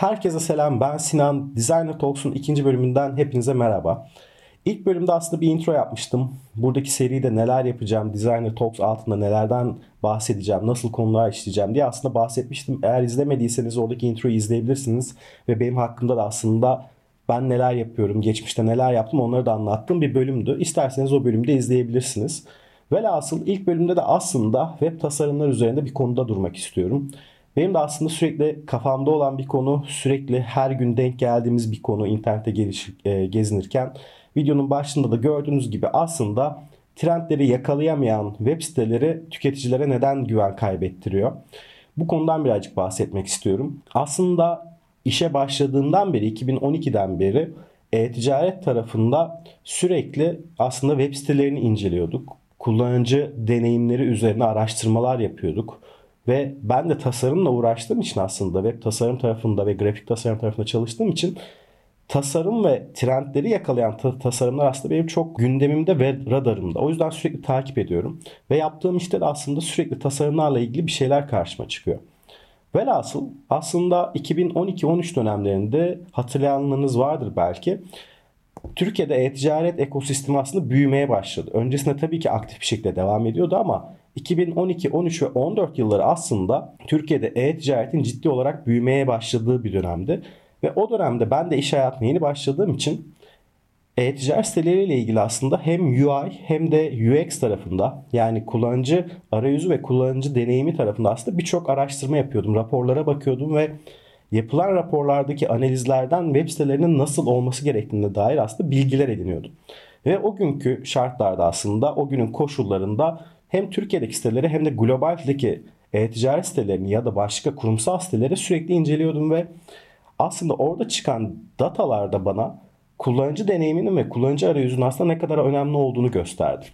Herkese selam ben Sinan. Designer Talks'un ikinci bölümünden hepinize merhaba. İlk bölümde aslında bir intro yapmıştım. Buradaki seride neler yapacağım, Designer Talks altında nelerden bahsedeceğim, nasıl konular işleyeceğim diye aslında bahsetmiştim. Eğer izlemediyseniz oradaki introyu izleyebilirsiniz. Ve benim hakkımda da aslında ben neler yapıyorum, geçmişte neler yaptım onları da anlattığım bir bölümdü. İsterseniz o bölümde izleyebilirsiniz. Velhasıl ilk bölümde de aslında web tasarımlar üzerinde bir konuda durmak istiyorum. Benim de aslında sürekli kafamda olan bir konu, sürekli her gün denk geldiğimiz bir konu internette e, gezinirken videonun başında da gördüğünüz gibi aslında trendleri yakalayamayan web siteleri tüketicilere neden güven kaybettiriyor? Bu konudan birazcık bahsetmek istiyorum. Aslında işe başladığımdan beri 2012'den beri e-ticaret tarafında sürekli aslında web sitelerini inceliyorduk. Kullanıcı deneyimleri üzerine araştırmalar yapıyorduk. Ve ben de tasarımla uğraştığım için aslında web tasarım tarafında ve grafik tasarım tarafında çalıştığım için tasarım ve trendleri yakalayan ta- tasarımlar aslında benim çok gündemimde ve radarımda. O yüzden sürekli takip ediyorum. Ve yaptığım işte de aslında sürekli tasarımlarla ilgili bir şeyler karşıma çıkıyor. Velhasıl aslında 2012-13 dönemlerinde hatırlayanlarınız vardır belki. Türkiye'de e-ticaret ekosistemi aslında büyümeye başladı. Öncesinde tabii ki aktif bir şekilde devam ediyordu ama 2012, 13 ve 14 yılları aslında Türkiye'de e-ticaretin ciddi olarak büyümeye başladığı bir dönemdi. Ve o dönemde ben de iş hayatına yeni başladığım için e-ticaret siteleriyle ilgili aslında hem UI hem de UX tarafında yani kullanıcı arayüzü ve kullanıcı deneyimi tarafında aslında birçok araştırma yapıyordum. Raporlara bakıyordum ve yapılan raporlardaki analizlerden web sitelerinin nasıl olması gerektiğine dair aslında bilgiler ediniyordum. Ve o günkü şartlarda aslında o günün koşullarında hem Türkiye'deki siteleri hem de globaldeki e-ticaret sitelerini ya da başka kurumsal siteleri sürekli inceliyordum ve aslında orada çıkan datalarda bana kullanıcı deneyiminin ve kullanıcı arayüzünün aslında ne kadar önemli olduğunu gösterdi.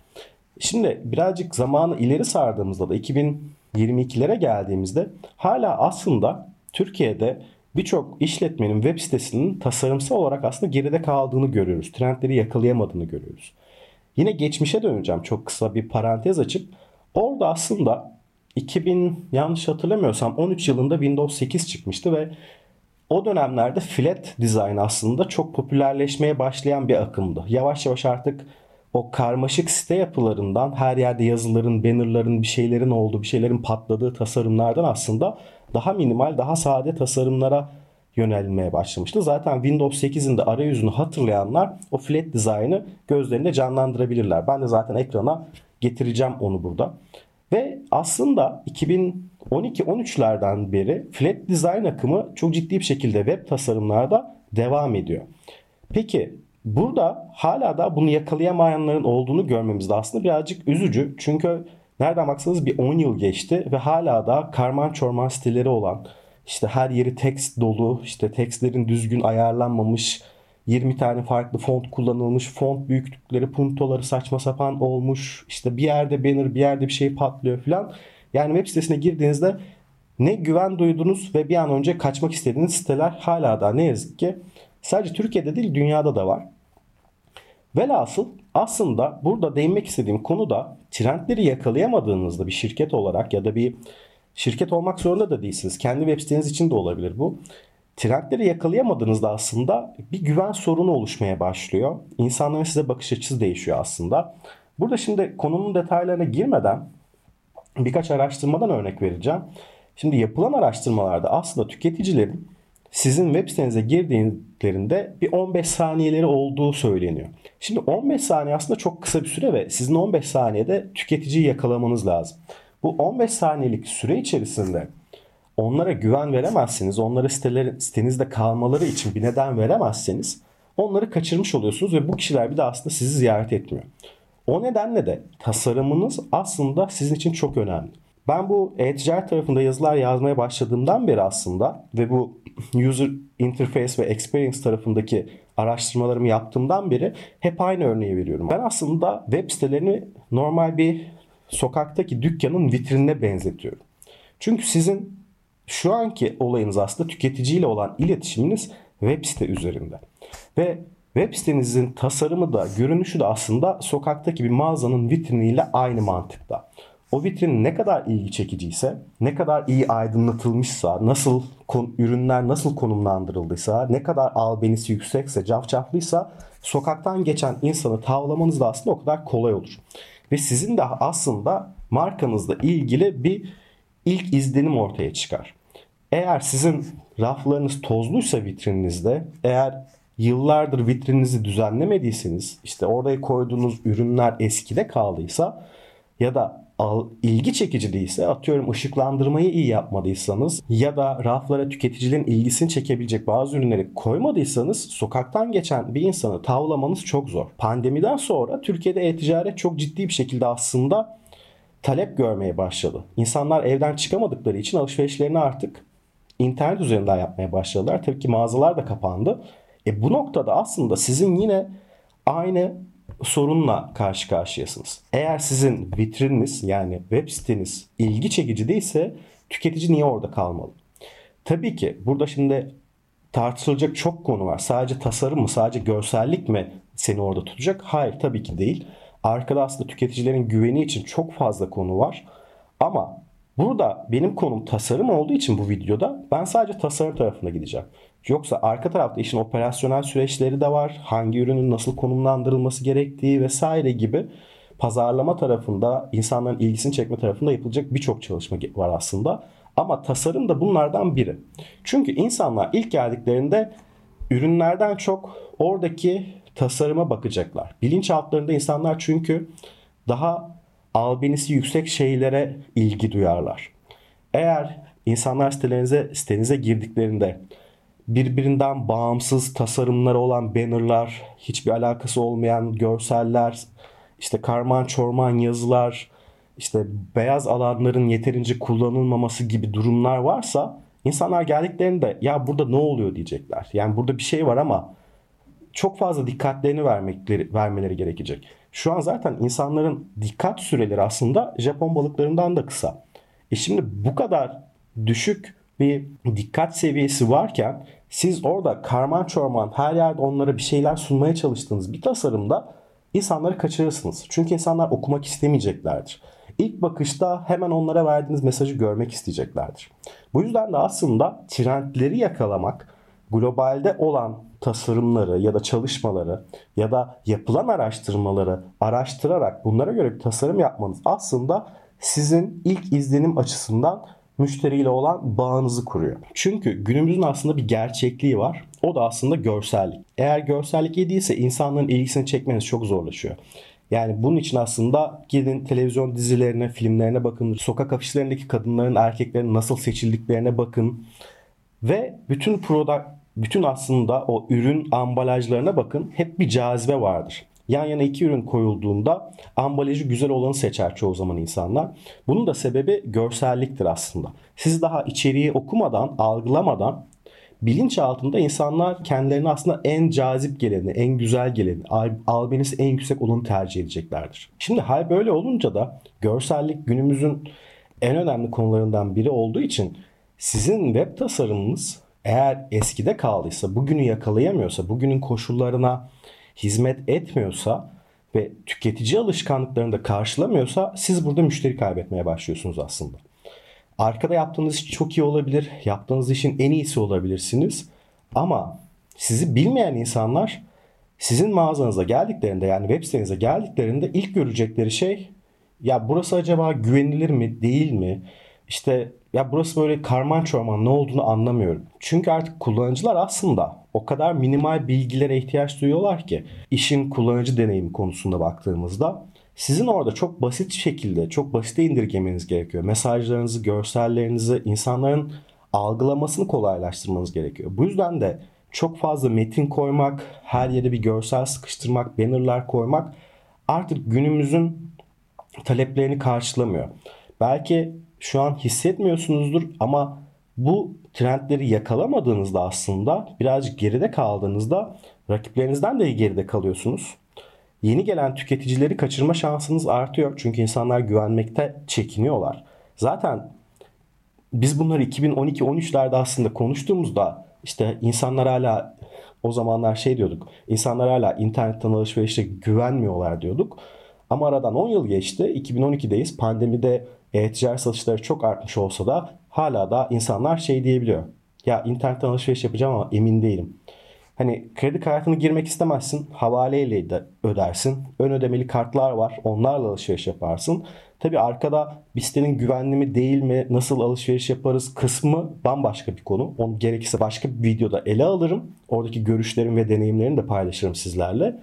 Şimdi birazcık zamanı ileri sardığımızda da 2022'lere geldiğimizde hala aslında Türkiye'de birçok işletmenin web sitesinin tasarımsal olarak aslında geride kaldığını görüyoruz. Trendleri yakalayamadığını görüyoruz. Yine geçmişe döneceğim çok kısa bir parantez açıp. Orada aslında 2000 yanlış hatırlamıyorsam 13 yılında Windows 8 çıkmıştı ve o dönemlerde flat design aslında çok popülerleşmeye başlayan bir akımdı. Yavaş yavaş artık o karmaşık site yapılarından her yerde yazıların, bannerların, bir şeylerin olduğu, bir şeylerin patladığı tasarımlardan aslında daha minimal, daha sade tasarımlara yönelmeye başlamıştı. Zaten Windows 8'in de arayüzünü hatırlayanlar o flat design'ı gözlerinde canlandırabilirler. Ben de zaten ekrana getireceğim onu burada. Ve aslında 2012-13'lerden beri flat design akımı çok ciddi bir şekilde web tasarımlarda devam ediyor. Peki burada hala da bunu yakalayamayanların olduğunu görmemiz de aslında birazcık üzücü. Çünkü nereden baksanız bir 10 yıl geçti ve hala da karman çorman siteleri olan işte her yeri text dolu, işte tekstlerin düzgün ayarlanmamış, 20 tane farklı font kullanılmış, font büyüklükleri, puntoları saçma sapan olmuş. İşte bir yerde banner, bir yerde bir şey patlıyor falan. Yani web sitesine girdiğinizde ne güven duydunuz ve bir an önce kaçmak istediğiniz siteler hala da ne yazık ki sadece Türkiye'de değil dünyada da var. Velhasıl aslında burada değinmek istediğim konu da trendleri yakalayamadığınızda bir şirket olarak ya da bir Şirket olmak zorunda da değilsiniz. Kendi web siteniz için de olabilir bu. Trendleri yakalayamadığınızda aslında bir güven sorunu oluşmaya başlıyor. İnsanların size bakış açısı değişiyor aslında. Burada şimdi konunun detaylarına girmeden birkaç araştırmadan örnek vereceğim. Şimdi yapılan araştırmalarda aslında tüketicilerin sizin web sitenize girdiğlerinde bir 15 saniyeleri olduğu söyleniyor. Şimdi 15 saniye aslında çok kısa bir süre ve sizin 15 saniyede tüketiciyi yakalamanız lazım. Bu 15 saniyelik süre içerisinde onlara güven veremezseniz, onlara siteler, sitenizde kalmaları için bir neden veremezseniz onları kaçırmış oluyorsunuz ve bu kişiler bir de aslında sizi ziyaret etmiyor. O nedenle de tasarımınız aslında sizin için çok önemli. Ben bu e-ticaret tarafında yazılar yazmaya başladığımdan beri aslında ve bu user interface ve experience tarafındaki araştırmalarımı yaptığımdan beri hep aynı örneği veriyorum. Ben aslında web sitelerini normal bir sokaktaki dükkanın vitrinine benzetiyorum. Çünkü sizin şu anki olayınız aslında tüketiciyle olan iletişiminiz web site üzerinde. Ve web sitenizin tasarımı da görünüşü de aslında sokaktaki bir mağazanın vitriniyle aynı mantıkta. o vitrin ne kadar ilgi çekiciyse, ne kadar iyi aydınlatılmışsa, nasıl ürünler nasıl konumlandırıldıysa, ne kadar albenisi yüksekse, cafcaflıysa sokaktan geçen insanı tavlamanız da aslında o kadar kolay olur. Ve sizin de aslında markanızla ilgili bir ilk izlenim ortaya çıkar. Eğer sizin raflarınız tozluysa vitrininizde, eğer yıllardır vitrininizi düzenlemediyseniz, işte oraya koyduğunuz ürünler eskide kaldıysa ya da al, ilgi çekici değilse atıyorum ışıklandırmayı iyi yapmadıysanız ya da raflara tüketicilerin ilgisini çekebilecek bazı ürünleri koymadıysanız sokaktan geçen bir insanı tavlamanız çok zor. Pandemiden sonra Türkiye'de e-ticaret çok ciddi bir şekilde aslında talep görmeye başladı. İnsanlar evden çıkamadıkları için alışverişlerini artık internet üzerinden yapmaya başladılar. Tabii ki mağazalar da kapandı. E bu noktada aslında sizin yine aynı sorunla karşı karşıyasınız. Eğer sizin vitrininiz yani web siteniz ilgi çekici değilse tüketici niye orada kalmalı? Tabii ki burada şimdi tartışılacak çok konu var. Sadece tasarım mı, sadece görsellik mi seni orada tutacak? Hayır tabii ki değil. Arkada aslında tüketicilerin güveni için çok fazla konu var. Ama burada benim konum tasarım olduğu için bu videoda ben sadece tasarım tarafına gideceğim. Yoksa arka tarafta işin operasyonel süreçleri de var. Hangi ürünün nasıl konumlandırılması gerektiği vesaire gibi pazarlama tarafında, insanların ilgisini çekme tarafında yapılacak birçok çalışma var aslında. Ama tasarım da bunlardan biri. Çünkü insanlar ilk geldiklerinde ürünlerden çok oradaki tasarıma bakacaklar. Bilinçaltlarında insanlar çünkü daha albenisi yüksek şeylere ilgi duyarlar. Eğer insanlar sitelerinize, sitenize girdiklerinde birbirinden bağımsız tasarımları olan bannerlar, hiçbir alakası olmayan görseller, işte karman çorman yazılar, işte beyaz alanların yeterince kullanılmaması gibi durumlar varsa insanlar geldiklerinde ya burada ne oluyor diyecekler. Yani burada bir şey var ama çok fazla dikkatlerini vermekleri, vermeleri gerekecek. Şu an zaten insanların dikkat süreleri aslında Japon balıklarından da kısa. E şimdi bu kadar düşük bir dikkat seviyesi varken siz orada karman çorman her yerde onlara bir şeyler sunmaya çalıştığınız bir tasarımda insanları kaçırırsınız. Çünkü insanlar okumak istemeyeceklerdir. İlk bakışta hemen onlara verdiğiniz mesajı görmek isteyeceklerdir. Bu yüzden de aslında trendleri yakalamak, globalde olan tasarımları ya da çalışmaları ya da yapılan araştırmaları araştırarak bunlara göre bir tasarım yapmanız aslında sizin ilk izlenim açısından müşteriyle olan bağınızı kuruyor. Çünkü günümüzün aslında bir gerçekliği var. O da aslında görsellik. Eğer görsellik iyi değilse insanların ilgisini çekmeniz çok zorlaşıyor. Yani bunun için aslında gidin televizyon dizilerine, filmlerine bakın. Sokak afişlerindeki kadınların, erkeklerin nasıl seçildiklerine bakın. Ve bütün product, bütün aslında o ürün ambalajlarına bakın. Hep bir cazibe vardır. Yan yana iki ürün koyulduğunda ambalajı güzel olanı seçer çoğu zaman insanlar. Bunun da sebebi görselliktir aslında. Siz daha içeriği okumadan, algılamadan bilinç altında insanlar kendilerine aslında en cazip geleni, en güzel geleni, albenisi en yüksek olanı tercih edeceklerdir. Şimdi hal böyle olunca da görsellik günümüzün en önemli konularından biri olduğu için sizin web tasarımınız eğer eskide kaldıysa, bugünü yakalayamıyorsa, bugünün koşullarına hizmet etmiyorsa ve tüketici alışkanlıklarını da karşılamıyorsa siz burada müşteri kaybetmeye başlıyorsunuz aslında. Arkada yaptığınız iş çok iyi olabilir. Yaptığınız işin en iyisi olabilirsiniz. Ama sizi bilmeyen insanlar sizin mağazanıza geldiklerinde yani web sitenize geldiklerinde ilk görecekleri şey ya burası acaba güvenilir mi değil mi? İşte ya burası böyle karman çorman ne olduğunu anlamıyorum. Çünkü artık kullanıcılar aslında o kadar minimal bilgilere ihtiyaç duyuyorlar ki işin kullanıcı deneyimi konusunda baktığımızda sizin orada çok basit şekilde, çok basite indirgemeniz gerekiyor. Mesajlarınızı, görsellerinizi, insanların algılamasını kolaylaştırmanız gerekiyor. Bu yüzden de çok fazla metin koymak, her yere bir görsel sıkıştırmak, bannerlar koymak artık günümüzün taleplerini karşılamıyor. Belki şu an hissetmiyorsunuzdur ama bu trendleri yakalamadığınızda aslında birazcık geride kaldığınızda rakiplerinizden de geride kalıyorsunuz. Yeni gelen tüketicileri kaçırma şansınız artıyor. Çünkü insanlar güvenmekte çekiniyorlar. Zaten biz bunları 2012-13'lerde aslında konuştuğumuzda işte insanlar hala o zamanlar şey diyorduk. İnsanlar hala internetten alışverişe güvenmiyorlar diyorduk. Ama aradan 10 yıl geçti. 2012'deyiz. Pandemide e-ticaret satışları çok artmış olsa da hala da insanlar şey diyebiliyor. Ya internetten alışveriş yapacağım ama emin değilim. Hani kredi kartını girmek istemezsin. Havaleyle de ödersin. Ön ödemeli kartlar var. Onlarla alışveriş yaparsın. Tabi arkada bir sitenin güvenli mi değil mi nasıl alışveriş yaparız kısmı bambaşka bir konu. Onu gerekirse başka bir videoda ele alırım. Oradaki görüşlerim ve deneyimlerimi de paylaşırım sizlerle.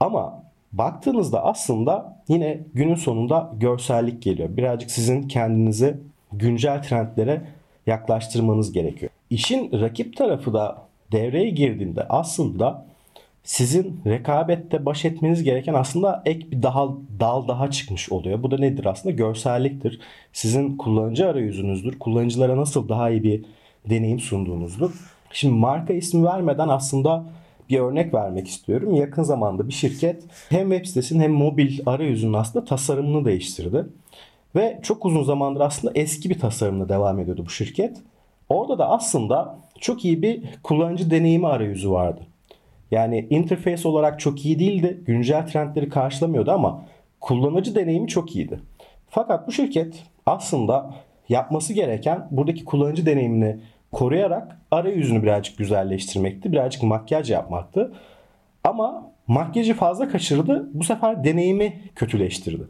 Ama baktığınızda aslında yine günün sonunda görsellik geliyor. Birazcık sizin kendinizi güncel trendlere yaklaştırmanız gerekiyor. İşin rakip tarafı da devreye girdiğinde aslında sizin rekabette baş etmeniz gereken aslında ek bir daha dal daha çıkmış oluyor. Bu da nedir aslında? Görselliktir. Sizin kullanıcı arayüzünüzdür. Kullanıcılara nasıl daha iyi bir deneyim sunduğunuzdur. Şimdi marka ismi vermeden aslında bir örnek vermek istiyorum. Yakın zamanda bir şirket hem web sitesinin hem mobil arayüzünün aslında tasarımını değiştirdi. Ve çok uzun zamandır aslında eski bir tasarımla devam ediyordu bu şirket. Orada da aslında çok iyi bir kullanıcı deneyimi arayüzü vardı. Yani interface olarak çok iyi değildi. Güncel trendleri karşılamıyordu ama kullanıcı deneyimi çok iyiydi. Fakat bu şirket aslında yapması gereken buradaki kullanıcı deneyimini koruyarak arayüzünü birazcık güzelleştirmekti. Birazcık makyaj yapmaktı. Ama makyajı fazla kaçırdı. Bu sefer deneyimi kötüleştirdi.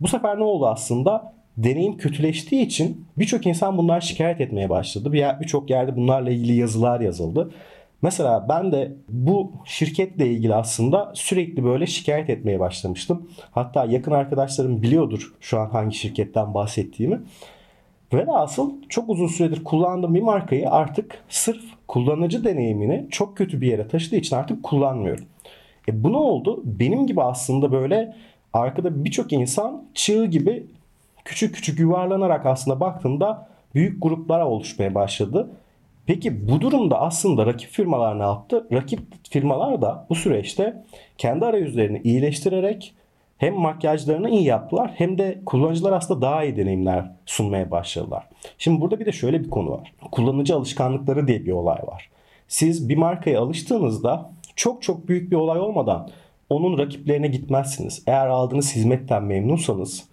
Bu sefer ne oldu aslında? Deneyim kötüleştiği için birçok insan bunlar şikayet etmeye başladı. Birçok yerde bunlarla ilgili yazılar yazıldı. Mesela ben de bu şirketle ilgili aslında sürekli böyle şikayet etmeye başlamıştım. Hatta yakın arkadaşlarım biliyordur şu an hangi şirketten bahsettiğimi. Ve asıl çok uzun süredir kullandığım bir markayı artık sırf kullanıcı deneyimini çok kötü bir yere taşıdığı için artık kullanmıyorum. E bu ne oldu? Benim gibi aslında böyle arkada birçok insan çığ gibi küçük küçük yuvarlanarak aslında baktığında büyük gruplara oluşmaya başladı. Peki bu durumda aslında rakip firmalar ne yaptı? Rakip firmalar da bu süreçte kendi arayüzlerini iyileştirerek hem makyajlarını iyi yaptılar hem de kullanıcılar aslında daha iyi deneyimler sunmaya başladılar. Şimdi burada bir de şöyle bir konu var. Kullanıcı alışkanlıkları diye bir olay var. Siz bir markaya alıştığınızda çok çok büyük bir olay olmadan onun rakiplerine gitmezsiniz. Eğer aldığınız hizmetten memnunsanız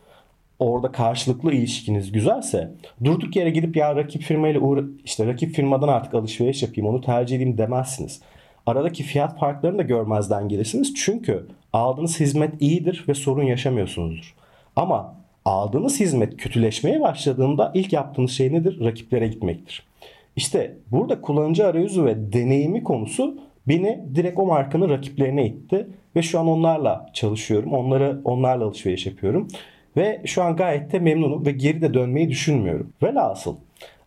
orada karşılıklı ilişkiniz güzelse durduk yere gidip ya rakip firmayla uğra işte rakip firmadan artık alışveriş yapayım onu tercih edeyim demezsiniz. Aradaki fiyat farklarını da görmezden gelirsiniz. Çünkü aldığınız hizmet iyidir ve sorun yaşamıyorsunuzdur. Ama aldığınız hizmet kötüleşmeye başladığında ilk yaptığınız şey nedir? Rakiplere gitmektir. İşte burada kullanıcı arayüzü ve deneyimi konusu beni direkt o markanın rakiplerine itti ve şu an onlarla çalışıyorum. Onları onlarla alışveriş yapıyorum. Ve şu an gayet de memnunum ve geri de dönmeyi düşünmüyorum. Velhasıl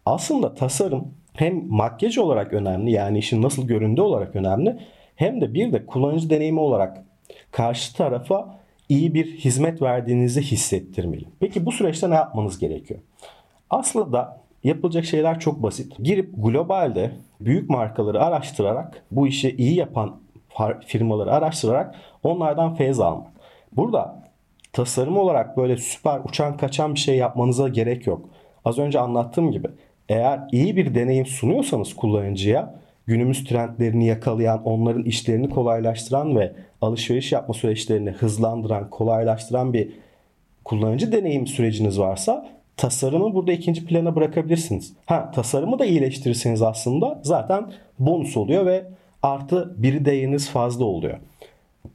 aslında tasarım hem makyaj olarak önemli yani işin nasıl göründüğü olarak önemli hem de bir de kullanıcı deneyimi olarak karşı tarafa iyi bir hizmet verdiğinizi hissettirmeli. Peki bu süreçte ne yapmanız gerekiyor? Aslında yapılacak şeyler çok basit. Girip globalde büyük markaları araştırarak bu işi iyi yapan firmaları araştırarak onlardan feyz almak. Burada tasarım olarak böyle süper uçan kaçan bir şey yapmanıza gerek yok. Az önce anlattığım gibi eğer iyi bir deneyim sunuyorsanız kullanıcıya günümüz trendlerini yakalayan, onların işlerini kolaylaştıran ve alışveriş yapma süreçlerini hızlandıran, kolaylaştıran bir kullanıcı deneyim süreciniz varsa tasarımı burada ikinci plana bırakabilirsiniz. Ha tasarımı da iyileştirirseniz aslında zaten bonus oluyor ve artı biri değeriniz fazla oluyor.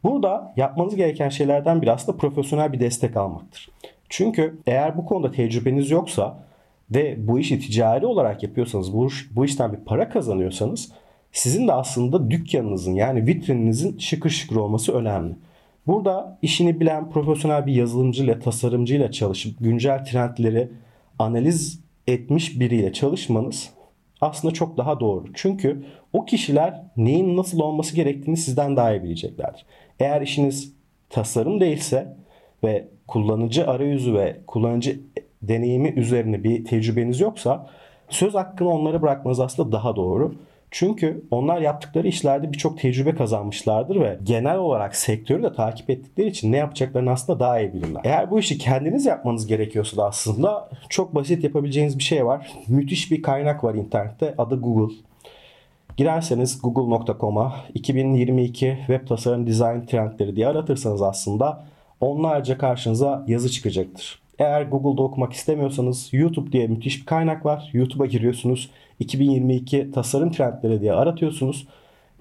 Burada yapmanız gereken şeylerden biri aslında profesyonel bir destek almaktır. Çünkü eğer bu konuda tecrübeniz yoksa ve bu işi ticari olarak yapıyorsanız, bu, bu işten bir para kazanıyorsanız sizin de aslında dükkanınızın yani vitrininizin şıkır şıkır olması önemli. Burada işini bilen profesyonel bir yazılımcıyla, tasarımcıyla çalışıp güncel trendleri analiz etmiş biriyle çalışmanız aslında çok daha doğru. Çünkü o kişiler neyin nasıl olması gerektiğini sizden daha iyi bileceklerdir. Eğer işiniz tasarım değilse ve kullanıcı arayüzü ve kullanıcı deneyimi üzerine bir tecrübeniz yoksa söz hakkını onlara bırakmanız aslında daha doğru. Çünkü onlar yaptıkları işlerde birçok tecrübe kazanmışlardır ve genel olarak sektörü de takip ettikleri için ne yapacaklarını aslında daha iyi bilirler. Eğer bu işi kendiniz yapmanız gerekiyorsa da aslında çok basit yapabileceğiniz bir şey var. Müthiş bir kaynak var internette. Adı Google. Girerseniz google.com'a 2022 web tasarım design trendleri diye aratırsanız aslında onlarca karşınıza yazı çıkacaktır. Eğer Google'da okumak istemiyorsanız YouTube diye müthiş bir kaynak var. YouTube'a giriyorsunuz. 2022 tasarım trendleri diye aratıyorsunuz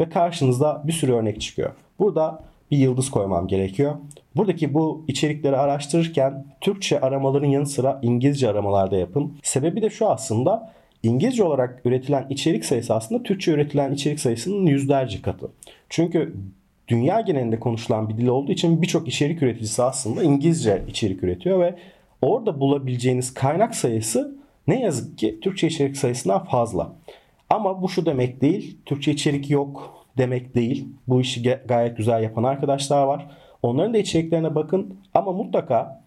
ve karşınızda bir sürü örnek çıkıyor. Burada bir yıldız koymam gerekiyor. Buradaki bu içerikleri araştırırken Türkçe aramaların yanı sıra İngilizce aramalarda yapın. Sebebi de şu aslında İngilizce olarak üretilen içerik sayısı aslında Türkçe üretilen içerik sayısının yüzlerce katı. Çünkü dünya genelinde konuşulan bir dil olduğu için birçok içerik üreticisi aslında İngilizce içerik üretiyor ve orada bulabileceğiniz kaynak sayısı ne yazık ki Türkçe içerik sayısından fazla. Ama bu şu demek değil. Türkçe içerik yok demek değil. Bu işi gayet güzel yapan arkadaşlar var. Onların da içeriklerine bakın ama mutlaka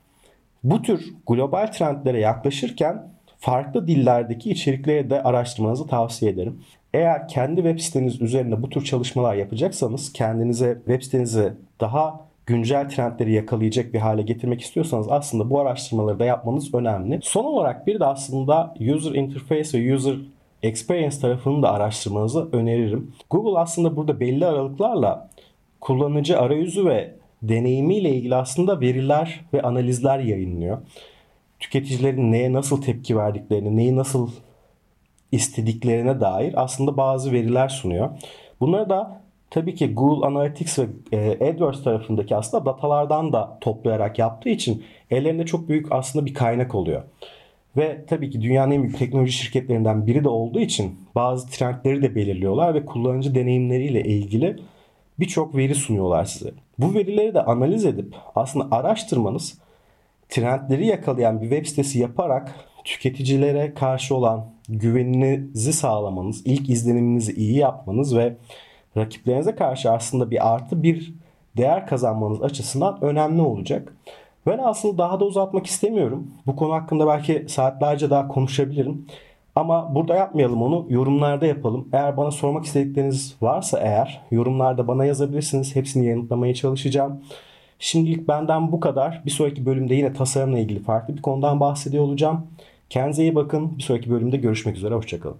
bu tür global trendlere yaklaşırken farklı dillerdeki içerikleri de araştırmanızı tavsiye ederim. Eğer kendi web siteniz üzerinde bu tür çalışmalar yapacaksanız kendinize web sitenizi daha güncel trendleri yakalayacak bir hale getirmek istiyorsanız aslında bu araştırmaları da yapmanız önemli. Son olarak bir de aslında user interface ve user experience tarafını da araştırmanızı öneririm. Google aslında burada belli aralıklarla kullanıcı arayüzü ve deneyimiyle ilgili aslında veriler ve analizler yayınlıyor. Tüketicilerin neye nasıl tepki verdiklerini, neyi nasıl istediklerine dair aslında bazı veriler sunuyor. Bunları da tabii ki Google Analytics ve e, AdWords tarafındaki aslında datalardan da toplayarak yaptığı için ellerinde çok büyük aslında bir kaynak oluyor. Ve tabii ki dünyanın en büyük teknoloji şirketlerinden biri de olduğu için bazı trendleri de belirliyorlar ve kullanıcı deneyimleriyle ilgili birçok veri sunuyorlar size. Bu verileri de analiz edip aslında araştırmanız trendleri yakalayan bir web sitesi yaparak tüketicilere karşı olan güveninizi sağlamanız, ilk izleniminizi iyi yapmanız ve rakiplerinize karşı aslında bir artı bir değer kazanmanız açısından önemli olacak. Ben aslında daha da uzatmak istemiyorum. Bu konu hakkında belki saatlerce daha konuşabilirim. Ama burada yapmayalım onu. Yorumlarda yapalım. Eğer bana sormak istedikleriniz varsa eğer yorumlarda bana yazabilirsiniz. Hepsini yanıtlamaya çalışacağım. Şimdilik benden bu kadar. Bir sonraki bölümde yine tasarımla ilgili farklı bir konudan bahsediyor olacağım. Kendinize iyi bakın. Bir sonraki bölümde görüşmek üzere. Hoşçakalın.